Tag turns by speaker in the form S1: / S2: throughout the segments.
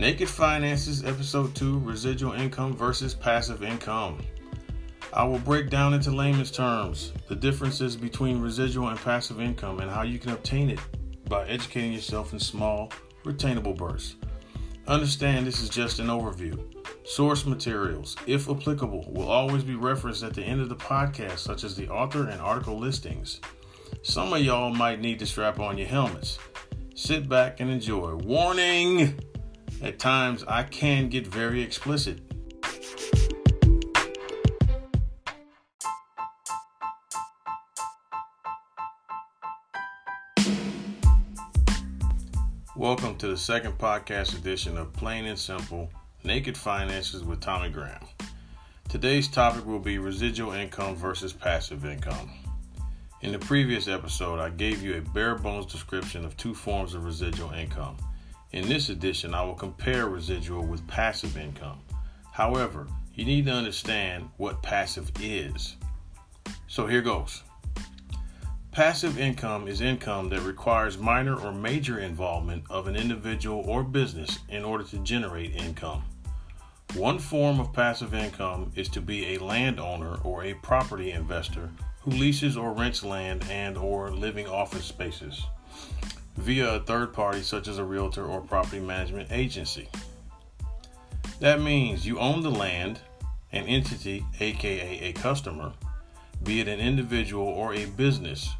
S1: Naked Finances, Episode 2 Residual Income versus Passive Income. I will break down into layman's terms the differences between residual and passive income and how you can obtain it by educating yourself in small, retainable bursts. Understand this is just an overview. Source materials, if applicable, will always be referenced at the end of the podcast, such as the author and article listings. Some of y'all might need to strap on your helmets. Sit back and enjoy. Warning! At times, I can get very explicit. Welcome to the second podcast edition of Plain and Simple Naked Finances with Tommy Graham. Today's topic will be residual income versus passive income. In the previous episode, I gave you a bare bones description of two forms of residual income. In this edition, I will compare residual with passive income. However, you need to understand what passive is. So here goes. Passive income is income that requires minor or major involvement of an individual or business in order to generate income. One form of passive income is to be a landowner or a property investor who leases or rents land and or living office spaces via a third party such as a realtor or property management agency. That means you own the land, an entity aka a customer, be it an individual or a business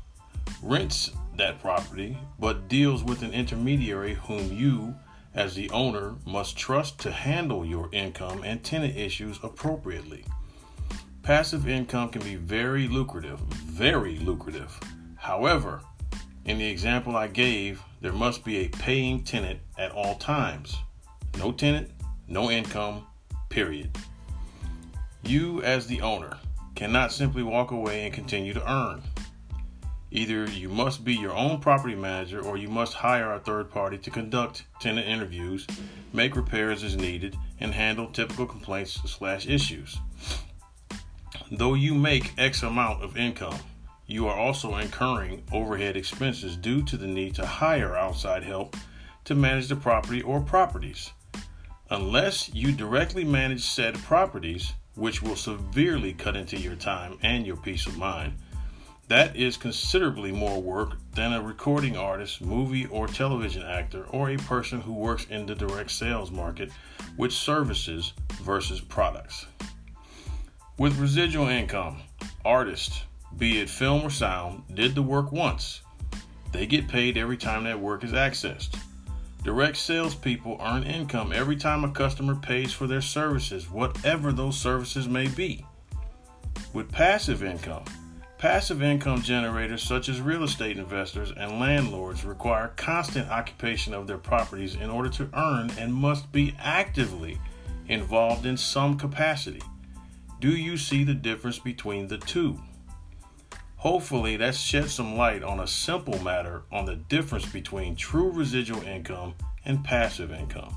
S1: rents that property but deals with an intermediary whom you, as the owner, must trust to handle your income and tenant issues appropriately. Passive income can be very lucrative, very lucrative. However, in the example I gave, there must be a paying tenant at all times. No tenant, no income, period. You, as the owner, cannot simply walk away and continue to earn. Either you must be your own property manager or you must hire a third party to conduct tenant interviews, make repairs as needed, and handle typical complaints slash issues. Though you make X amount of income, you are also incurring overhead expenses due to the need to hire outside help to manage the property or properties. Unless you directly manage said properties, which will severely cut into your time and your peace of mind, that is considerably more work than a recording artist, movie or television actor, or a person who works in the direct sales market with services versus products. With residual income, artists, be it film or sound, did the work once. They get paid every time that work is accessed. Direct salespeople earn income every time a customer pays for their services, whatever those services may be. With passive income, Passive income generators such as real estate investors and landlords require constant occupation of their properties in order to earn and must be actively involved in some capacity. Do you see the difference between the two? Hopefully, that sheds some light on a simple matter on the difference between true residual income and passive income.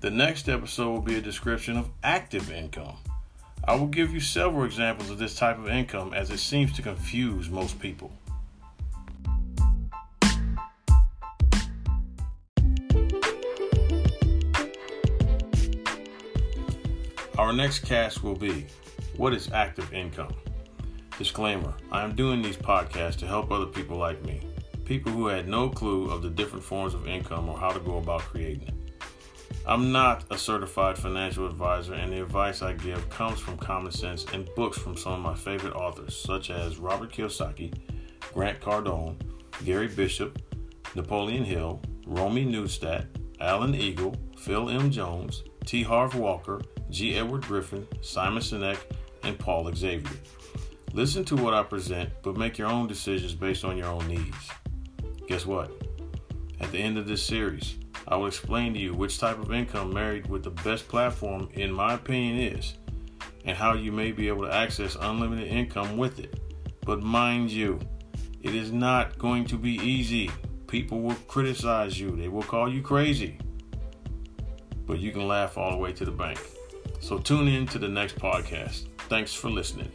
S1: The next episode will be a description of active income. I will give you several examples of this type of income as it seems to confuse most people. Our next cast will be What is active income? Disclaimer I am doing these podcasts to help other people like me, people who had no clue of the different forms of income or how to go about creating it. I'm not a certified financial advisor, and the advice I give comes from common sense and books from some of my favorite authors, such as Robert Kiyosaki, Grant Cardone, Gary Bishop, Napoleon Hill, Romi Neustadt, Alan Eagle, Phil M. Jones, T. Harv Eker, G. Edward Griffin, Simon Sinek, and Paul Xavier. Listen to what I present, but make your own decisions based on your own needs. Guess what? At the end of this series, I will explain to you which type of income married with the best platform, in my opinion, is, and how you may be able to access unlimited income with it. But mind you, it is not going to be easy. People will criticize you, they will call you crazy. But you can laugh all the way to the bank. So tune in to the next podcast. Thanks for listening.